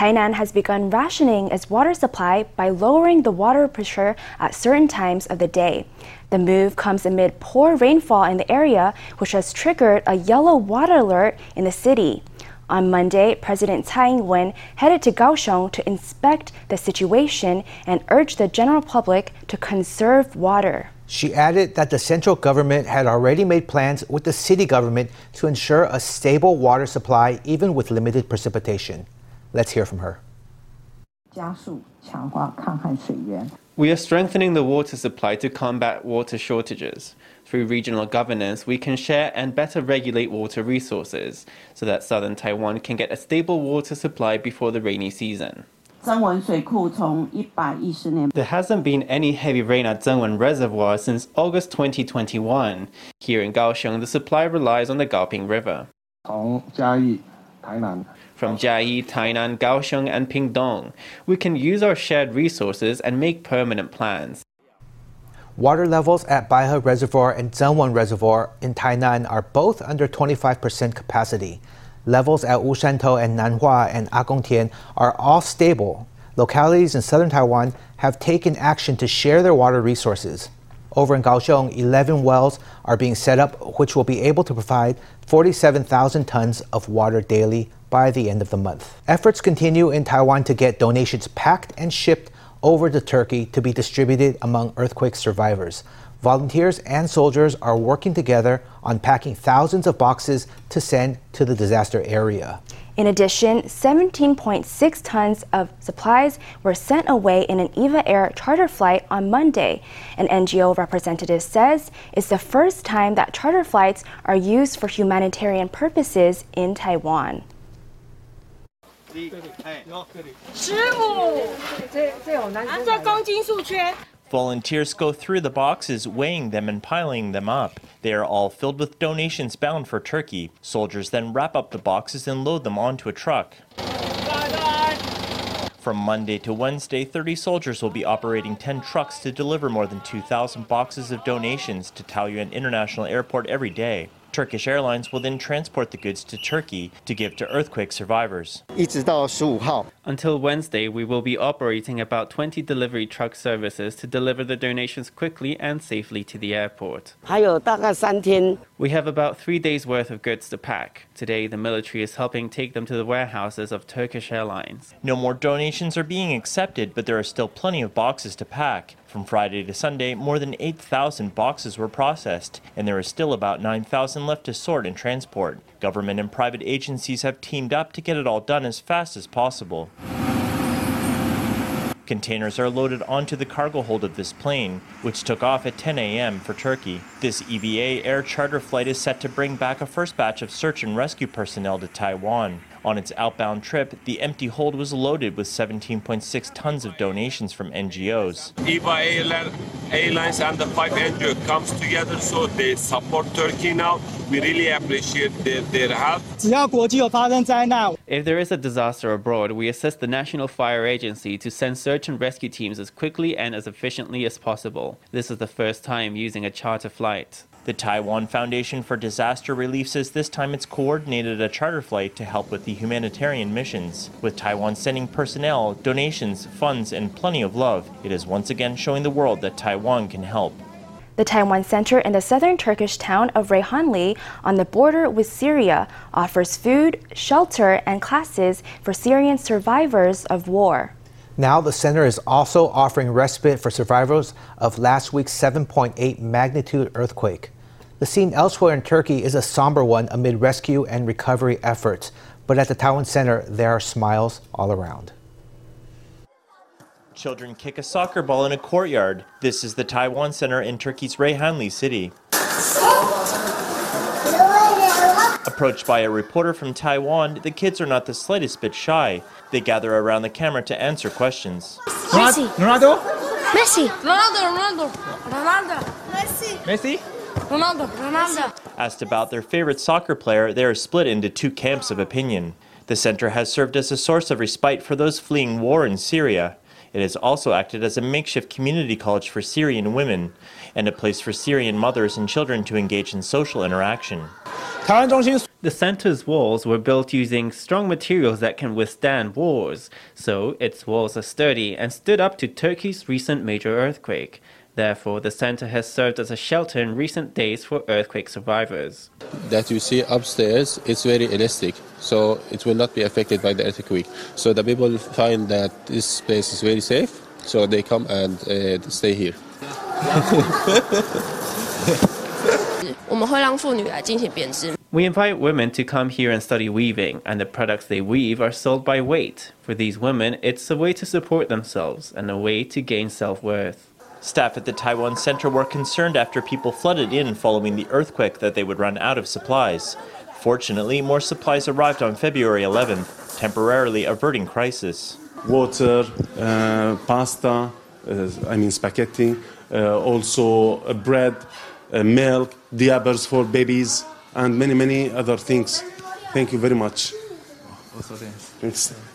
Tainan has begun rationing its water supply by lowering the water pressure at certain times of the day. The move comes amid poor rainfall in the area, which has triggered a yellow water alert in the city. On Monday, President Tsai Ing-wen headed to Kaohsiung to inspect the situation and urge the general public to conserve water. She added that the central government had already made plans with the city government to ensure a stable water supply even with limited precipitation. Let's hear from her. We are strengthening the water supply to combat water shortages. Through regional governance, we can share and better regulate water resources so that southern Taiwan can get a stable water supply before the rainy season. There hasn't been any heavy rain at Zhengwen Reservoir since August 2021. Here in Kaohsiung, the supply relies on the Gaoping River. From Jiayi, Tainan, Kaohsiung, and Pingdong. we can use our shared resources and make permanent plans. Water levels at Baihe Reservoir and Zhengwen Reservoir in Tainan are both under 25% capacity. Levels at Wushantou and Nanhua and Agongtian are all stable. Localities in southern Taiwan have taken action to share their water resources. Over in Kaohsiung, 11 wells are being set up, which will be able to provide 47,000 tons of water daily by the end of the month. Efforts continue in Taiwan to get donations packed and shipped over to Turkey to be distributed among earthquake survivors. Volunteers and soldiers are working together on packing thousands of boxes to send to the disaster area. In addition, 17.6 tons of supplies were sent away in an EVA Air charter flight on Monday. An NGO representative says it's the first time that charter flights are used for humanitarian purposes in Taiwan. Volunteers go through the boxes, weighing them and piling them up. They are all filled with donations bound for Turkey. Soldiers then wrap up the boxes and load them onto a truck. From Monday to Wednesday, 30 soldiers will be operating 10 trucks to deliver more than 2,000 boxes of donations to Taoyuan International Airport every day. Turkish Airlines will then transport the goods to Turkey to give to earthquake survivors. Until Wednesday, we will be operating about 20 delivery truck services to deliver the donations quickly and safely to the airport. We have about three days worth of goods to pack. Today, the military is helping take them to the warehouses of Turkish Airlines. No more donations are being accepted, but there are still plenty of boxes to pack. From Friday to Sunday, more than 8,000 boxes were processed, and there is still about 9,000 left to sort and transport. Government and private agencies have teamed up to get it all done as fast as possible. Containers are loaded onto the cargo hold of this plane, which took off at 10 a.m. for Turkey. This EVA air charter flight is set to bring back a first batch of search and rescue personnel to Taiwan. On its outbound trip, the empty hold was loaded with 17.6 tons of donations from NGOs. EVA Airlines and the five NGOs comes together so they support Turkey now. We really appreciate their, their help. If there is a disaster abroad, we assist the National Fire Agency to send search and rescue teams as quickly and as efficiently as possible. This is the first time using a charter flight. The Taiwan Foundation for Disaster Relief says this time it's coordinated a charter flight to help with the humanitarian missions. With Taiwan sending personnel, donations, funds, and plenty of love, it is once again showing the world that Taiwan can help. The Taiwan Center in the southern Turkish town of Reyhanli on the border with Syria offers food, shelter, and classes for Syrian survivors of war. Now, the center is also offering respite for survivors of last week's 7.8 magnitude earthquake. The scene elsewhere in Turkey is a somber one amid rescue and recovery efforts, but at the Taiwan Center, there are smiles all around. Children kick a soccer ball in a courtyard. This is the Taiwan Center in Turkey's Reyhanli city. Approached by a reporter from Taiwan, the kids are not the slightest bit shy. They gather around the camera to answer questions. Messi. Ronaldo? Messi. Ronaldo, Ronaldo. Ronaldo. Messi. Messi? Ronaldo, Ronaldo. Asked about their favorite soccer player, they are split into two camps of opinion. The center has served as a source of respite for those fleeing war in Syria. It has also acted as a makeshift community college for Syrian women and a place for Syrian mothers and children to engage in social interaction. The center's walls were built using strong materials that can withstand wars, so its walls are sturdy and stood up to Turkey's recent major earthquake. Therefore, the center has served as a shelter in recent days for earthquake survivors. That you see upstairs, it's very elastic, so it will not be affected by the earthquake. So the people find that this place is very safe, so they come and uh, stay here. We invite women to come here and study weaving, and the products they weave are sold by weight. For these women, it's a way to support themselves and a way to gain self worth. Staff at the Taiwan Center were concerned after people flooded in following the earthquake that they would run out of supplies. Fortunately, more supplies arrived on February 11th, temporarily averting crisis. Water, uh, pasta, uh, I mean spaghetti, uh, also uh, bread, uh, milk, diapers for babies, and many, many other things. Thank you very much. Also, thanks. Thanks.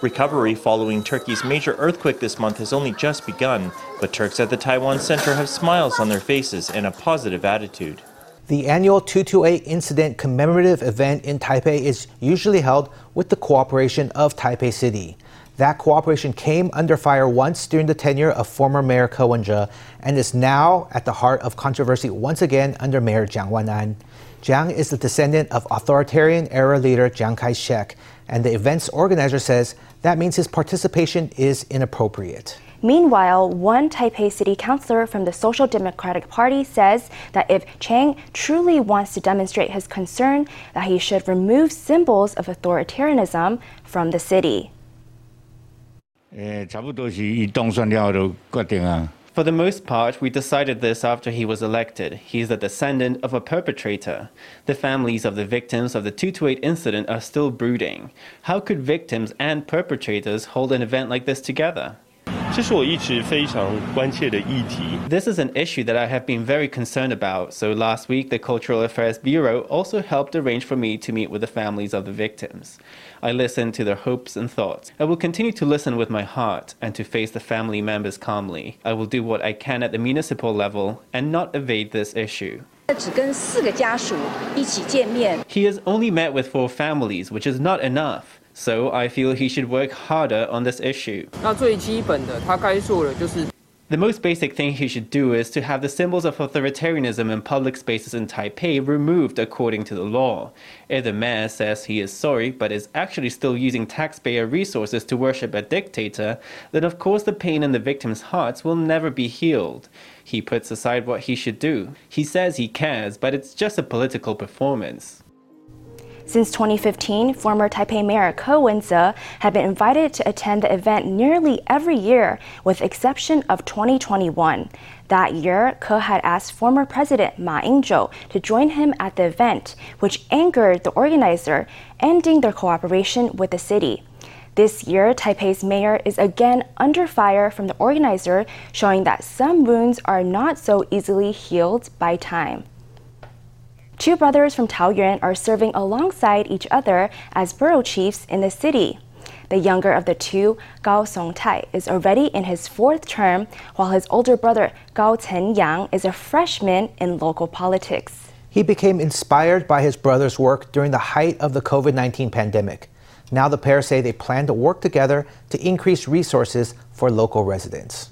Recovery following Turkey's major earthquake this month has only just begun, but Turks at the Taiwan Center have smiles on their faces and a positive attitude. The annual 228 Incident commemorative event in Taipei is usually held with the cooperation of Taipei City. That cooperation came under fire once during the tenure of former Mayor Ko Wen-je and is now at the heart of controversy once again under Mayor Jiang Wan'an. Jiang is the descendant of authoritarian era leader Chiang Kai-shek, and the event's organizer says that means his participation is inappropriate. Meanwhile, one Taipei city councilor from the Social Democratic Party says that if Chang truly wants to demonstrate his concern, that he should remove symbols of authoritarianism from the city. For the most part, we decided this after he was elected. He is the descendant of a perpetrator. The families of the victims of the 228 incident are still brooding. How could victims and perpetrators hold an event like this together? This is an issue that I have been very concerned about. So last week, the Cultural Affairs Bureau also helped arrange for me to meet with the families of the victims. I listen to their hopes and thoughts. I will continue to listen with my heart and to face the family members calmly. I will do what I can at the municipal level and not evade this issue. He has only met with four families, which is not enough. So I feel he should work harder on this issue. The most basic thing he should do is to have the symbols of authoritarianism in public spaces in Taipei removed according to the law. If the mayor says he is sorry but is actually still using taxpayer resources to worship a dictator, then of course the pain in the victims' hearts will never be healed. He puts aside what he should do. He says he cares, but it's just a political performance. Since 2015, former Taipei Mayor Ko Wen-je had been invited to attend the event nearly every year, with exception of 2021. That year, Ko had asked former President Ma Ying-jeou to join him at the event, which angered the organizer, ending their cooperation with the city. This year, Taipei's mayor is again under fire from the organizer, showing that some wounds are not so easily healed by time. Two brothers from Taoyuan are serving alongside each other as borough chiefs in the city. The younger of the two, Gao Songtai, is already in his fourth term, while his older brother, Gao Yang, is a freshman in local politics. He became inspired by his brother's work during the height of the COVID 19 pandemic. Now the pair say they plan to work together to increase resources for local residents.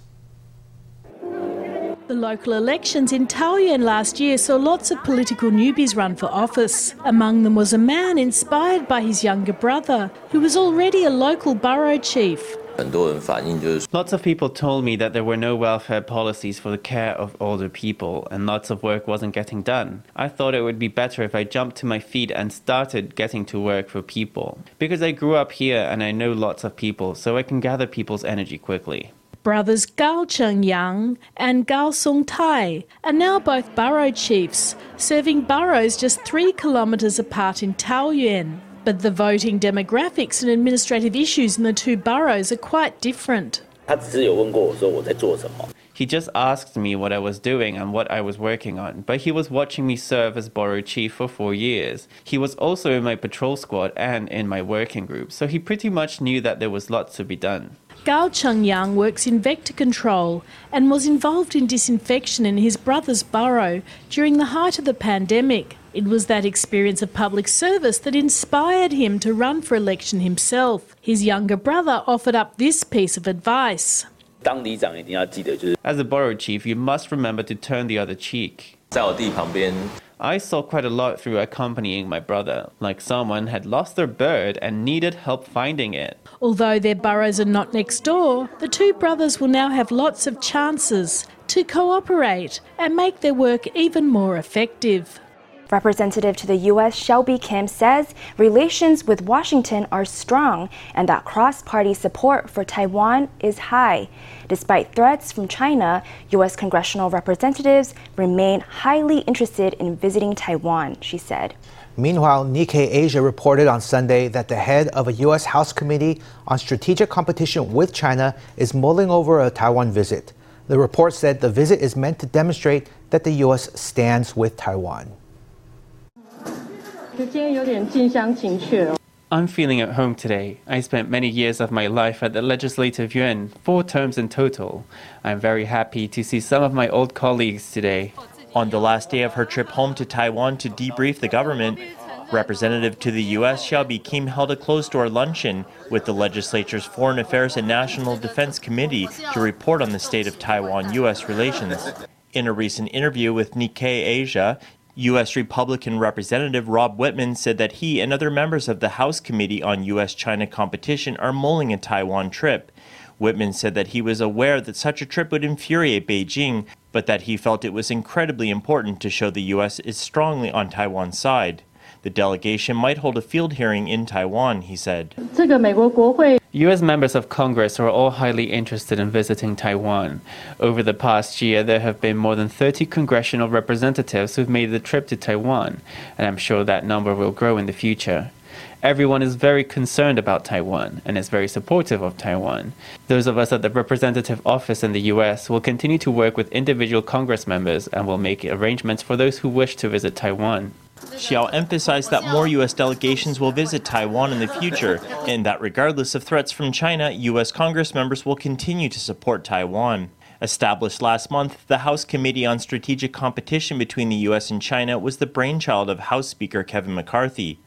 The local elections in Taoyuan last year saw lots of political newbies run for office. Among them was a man inspired by his younger brother, who was already a local borough chief. Lots of people told me that there were no welfare policies for the care of older people and lots of work wasn't getting done. I thought it would be better if I jumped to my feet and started getting to work for people. Because I grew up here and I know lots of people, so I can gather people's energy quickly. Brothers Gao Chengyang and Gao Song Tai are now both borough chiefs, serving boroughs just three kilometres apart in Taoyuan. But the voting demographics and administrative issues in the two boroughs are quite different. He just asked me what I was doing and what I was working on, but he was watching me serve as borough chief for four years. He was also in my patrol squad and in my working group, so he pretty much knew that there was lots to be done. Gao Chengyang works in vector control and was involved in disinfection in his brother's borough during the height of the pandemic. It was that experience of public service that inspired him to run for election himself. His younger brother offered up this piece of advice. As a borough chief, you must remember to turn the other cheek. I saw quite a lot through accompanying my brother, like someone had lost their bird and needed help finding it. Although their boroughs are not next door, the two brothers will now have lots of chances to cooperate and make their work even more effective. Representative to the U.S. Hsiao Bi-khim says relations with Washington are strong and that cross party support for Taiwan is high. Despite threats from China, U.S. congressional representatives remain highly interested in visiting Taiwan, she said. Meanwhile, Nikkei Asia reported on Sunday that the head of a U.S. House Committee on Strategic Competition with China is mulling over a Taiwan visit. The report said the visit is meant to demonstrate that the U.S. stands with Taiwan. I'm feeling at home today. I spent many years of my life at the Legislative Yuan, four terms in total. I'm very happy to see some of my old colleagues today. On the last day of her trip home to Taiwan to debrief the government, Representative to the U.S. Hsiao Bi-khim held a closed-door luncheon with the legislature's Foreign Affairs and National Defense Committee to report on the state of Taiwan-U.S. relations. In a recent interview with Nikkei Asia, U.S. Republican Representative Rob Wittman said that he and other members of the House Committee on U.S. China Competition are mulling a Taiwan trip. Wittman said that he was aware that such a trip would infuriate Beijing, but that he felt it was incredibly important to show the U.S. is strongly on Taiwan's side. The delegation might hold a field hearing in Taiwan, he said. U.S. members of Congress are all highly interested in visiting Taiwan. Over the past year, there have been more than 30 congressional representatives who've made the trip to Taiwan, and I'm sure that number will grow in the future. Everyone is very concerned about Taiwan and is very supportive of Taiwan. Those of us at the representative office in the U.S. will continue to work with individual Congress members and will make arrangements for those who wish to visit Taiwan. Xiao emphasized that more U.S. delegations will visit Taiwan in the future, and that regardless of threats from China, U.S. Congress members will continue to support Taiwan. Established last month, the House Committee on Strategic Competition between the U.S. and China was the brainchild of House Speaker Kevin McCarthy.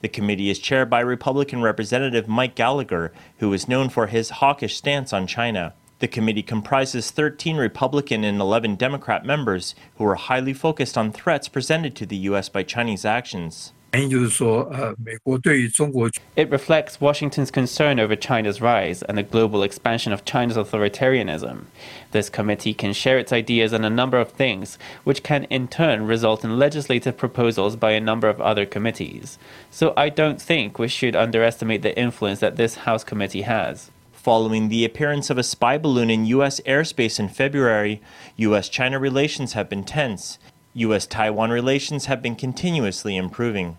The committee is chaired by Republican Representative Mike Gallagher, who is known for his hawkish stance on China. The committee comprises 13 Republican and 11 Democrat members who are highly focused on threats presented to the U.S. by Chinese actions. It reflects Washington's concern over China's rise and the global expansion of China's authoritarianism. This committee can share its ideas on a number of things, which can in turn result in legislative proposals by a number of other committees. So I don't think we should underestimate the influence that this House committee has. Following the appearance of a spy balloon in U.S. airspace in February, U.S. China relations have been tense. U.S. Taiwan relations have been continuously improving.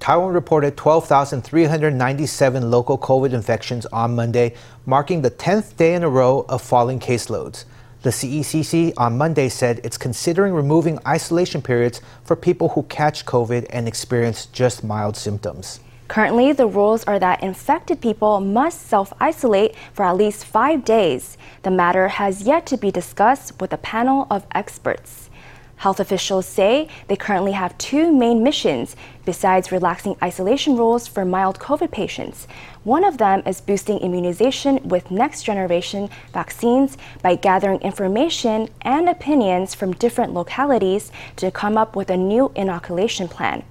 Taiwan reported 12,397 local COVID infections on Monday, marking the 10th day in a row of falling caseloads. The CECC on Monday said it's considering removing isolation periods for people who catch COVID and experience just mild symptoms. Currently, the rules are that infected people must self isolate for at least five days. The matter has yet to be discussed with a panel of experts. Health officials say they currently have two main missions besides relaxing isolation rules for mild COVID patients. One of them is boosting immunization with next generation vaccines by gathering information and opinions from different localities to come up with a new inoculation plan.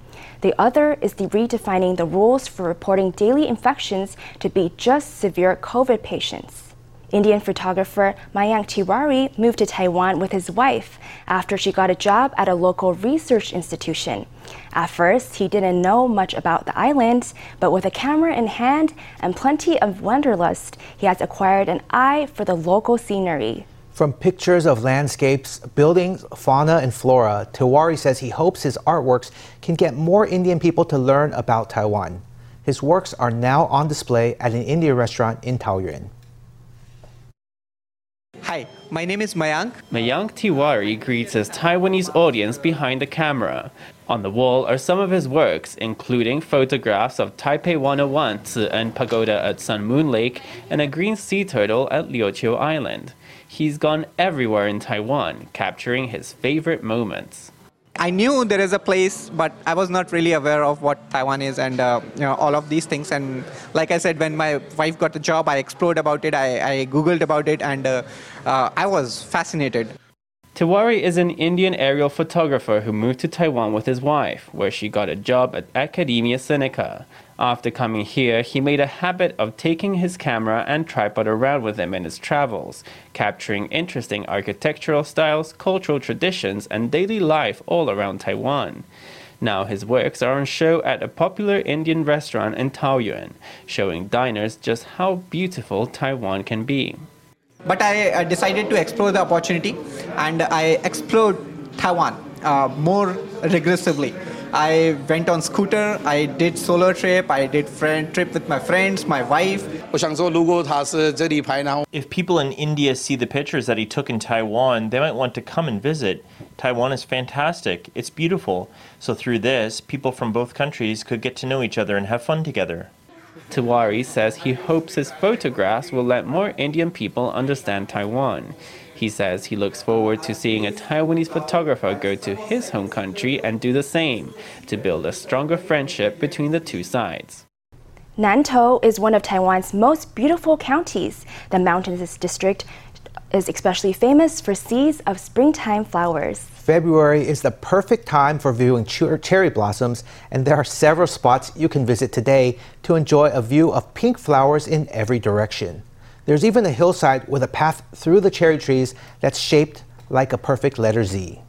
The other is the redefining the rules for reporting daily infections to be just severe COVID patients. Indian photographer Mayank Tiwari moved to Taiwan with his wife after she got a job at a local research institution. At first, he didn't know much about the island, but with a camera in hand and plenty of wanderlust, he has acquired an eye for the local scenery. From pictures of landscapes, buildings, fauna, and flora, Tiwari says he hopes his artworks can get more Indian people to learn about Taiwan. His works are now on display at an Indian restaurant in Taoyuan. Hi, my name is Mayank. Mayank Tiwari greets his Taiwanese audience behind the camera. On the wall are some of his works, including photographs of Taipei 101 Zi Pagoda at Sun Moon Lake and a green sea turtle at Liuqiu Island. He's gone everywhere in Taiwan, capturing his favorite moments. I knew there is a place, but I was not really aware of what Taiwan is and uh, you know all of these things. And like I said, when my wife got the job, I explored about it. I, I googled about it, and uh, uh, I was fascinated. Tiwari is an Indian aerial photographer who moved to Taiwan with his wife, where she got a job at Academia Sinica. After coming here, he made a habit of taking his camera and tripod around with him in his travels, capturing interesting architectural styles, cultural traditions, and daily life all around Taiwan. Now his works are on show at a popular Indian restaurant in Taoyuan, showing diners just how beautiful Taiwan can be. But I, I decided to explore the opportunity and I explored Taiwan uh, more rigorously. I went on scooter, I did solo trip, I did friend trip with my friends, my wife. If people in India see the pictures that he took in Taiwan, they might want to come and visit. Taiwan is fantastic. It's beautiful. So through this, people from both countries could get to know each other and have fun together. Tiwari says he hopes his photographs will let more Indian people understand Taiwan. He says he looks forward to seeing a Taiwanese photographer go to his home country and do the same to build a stronger friendship between the two sides. Nantou is one of Taiwan's most beautiful counties. The mountainous district is especially famous for seas of springtime flowers. February is the perfect time for viewing cherry blossoms, and there are several spots you can visit today to enjoy a view of pink flowers in every direction. There's even a hillside with a path through the cherry trees that's shaped like a perfect letter Z.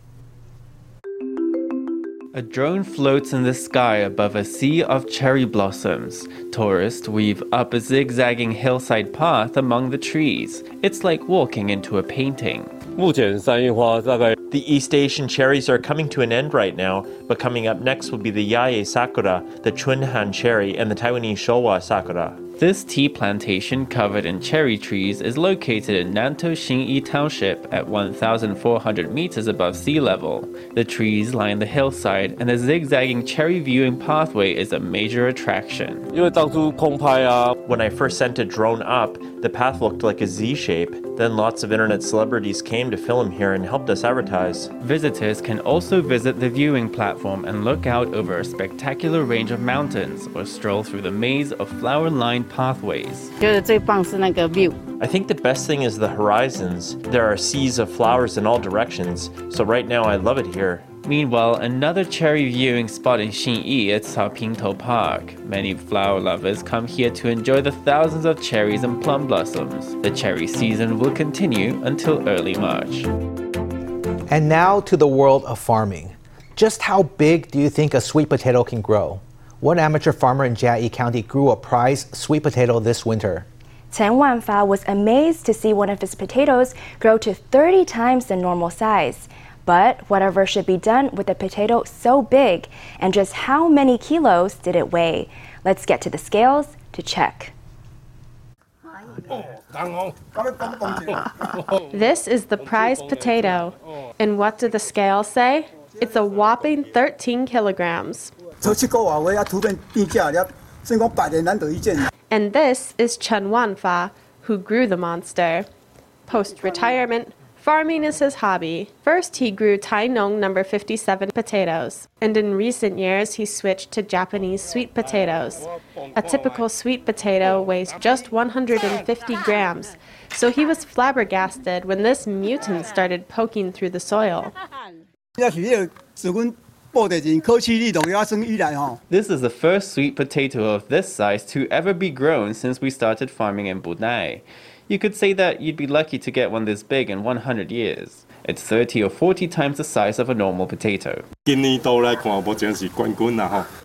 A drone floats in the sky above a sea of cherry blossoms. Tourists weave up a zigzagging hillside path among the trees. It's like walking into a painting. The East Asian cherries are coming to an end right now, but coming up next will be the Yae Sakura, the Chunhan cherry, and the Taiwanese Showa Sakura. This tea plantation covered in cherry trees is located in Nantou Xinyi Township at 1,400 meters above sea level. The trees line the hillside, and the zigzagging cherry viewing pathway is a major attraction. When I first sent a drone up, the path looked like a Z shape. Then lots of internet celebrities came to film here and helped us advertise. Visitors can also visit the viewing platform and look out over a spectacular range of mountains or stroll through the maze of flower lined pathways. I think the best thing is the horizons. There are seas of flowers in all directions, so right now I love it here. Meanwhile, another cherry viewing spot in Xinyi is Caopingtou Park. Many flower lovers come here to enjoy the thousands of cherries and plum blossoms. The cherry season will continue until early March. And now to the world of farming. Just how big do you think a sweet potato can grow? One amateur farmer in Jiayi County grew a prize sweet potato this winter. Chen Wanfa was amazed to see one of his potatoes grow to 30 times the normal size. But whatever should be done with a potato so big, and just how many kilos did it weigh? Let's get to the scales to check. This is the prize potato. And what do the scales say? It's a whopping 13 kilograms. And this is Chen Wanfa, who grew the monster. Post retirement, Farming is his hobby. First, he grew Tai Nong number 57 potatoes, and in recent years, he switched to Japanese sweet potatoes. A typical sweet potato weighs just 150 grams, so he was flabbergasted when this mutant started poking through the soil. This is the first sweet potato of this size to ever be grown since we started farming in Budai. You could say that you'd be lucky to get one this big in 100 years. It's 30 or 40 times the size of a normal potato.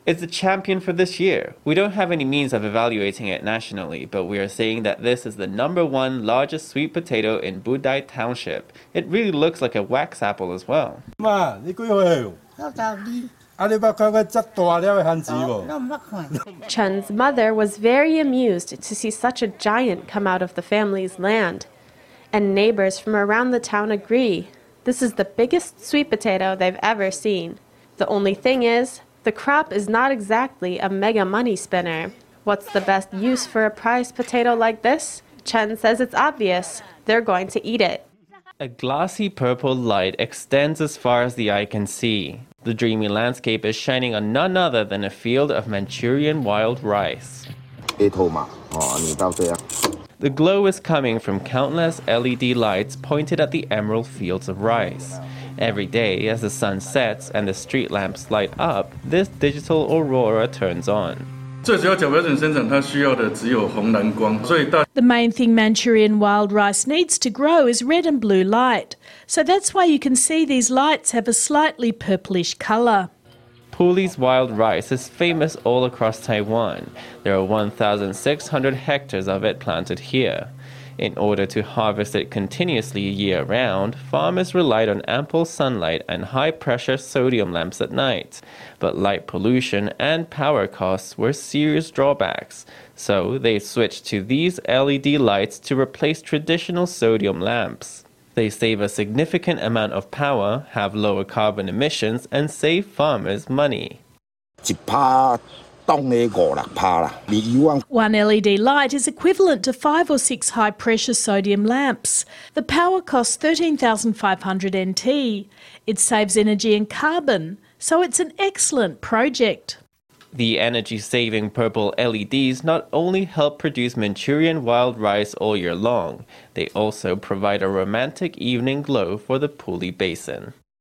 It's the champion for this year. We don't have any means of evaluating it nationally, but we are saying that this is the number one largest sweet potato in Budai Township. It really looks like a wax apple as well. Chen's mother was very amused to see such a giant come out of the family's land. And neighbors from around the town agree this is the biggest sweet potato they've ever seen. The only thing is, the crop is not exactly a mega money spinner. What's the best use for a prized potato like this? Chen says it's obvious. They're going to eat it. A glossy purple light extends as far as the eye can see. The dreamy landscape is shining on none other than a field of Manchurian wild rice. The glow is coming from countless LED lights pointed at the emerald fields of rice. Every day, as the sun sets and the street lamps light up, this digital aurora turns on. The main thing Manchurian wild rice needs to grow is red and blue light. So that's why you can see these lights have a slightly purplish colour. Puli's wild rice is famous all across Taiwan. There are 1,600 hectares of it planted here. In order to harvest it continuously year round, farmers relied on ample sunlight and high pressure sodium lamps at night. But light pollution and power costs were serious drawbacks, so they switched to these LED lights to replace traditional sodium lamps. They save a significant amount of power, have lower carbon emissions, and save farmers money. One LED light is equivalent to five or six high pressure sodium lamps. The power costs 13,500 NT. It saves energy and carbon, so it's an excellent project. The energy saving purple LEDs not only help produce Manchurian wild rice all year long, they also provide a romantic evening glow for the Puli Basin.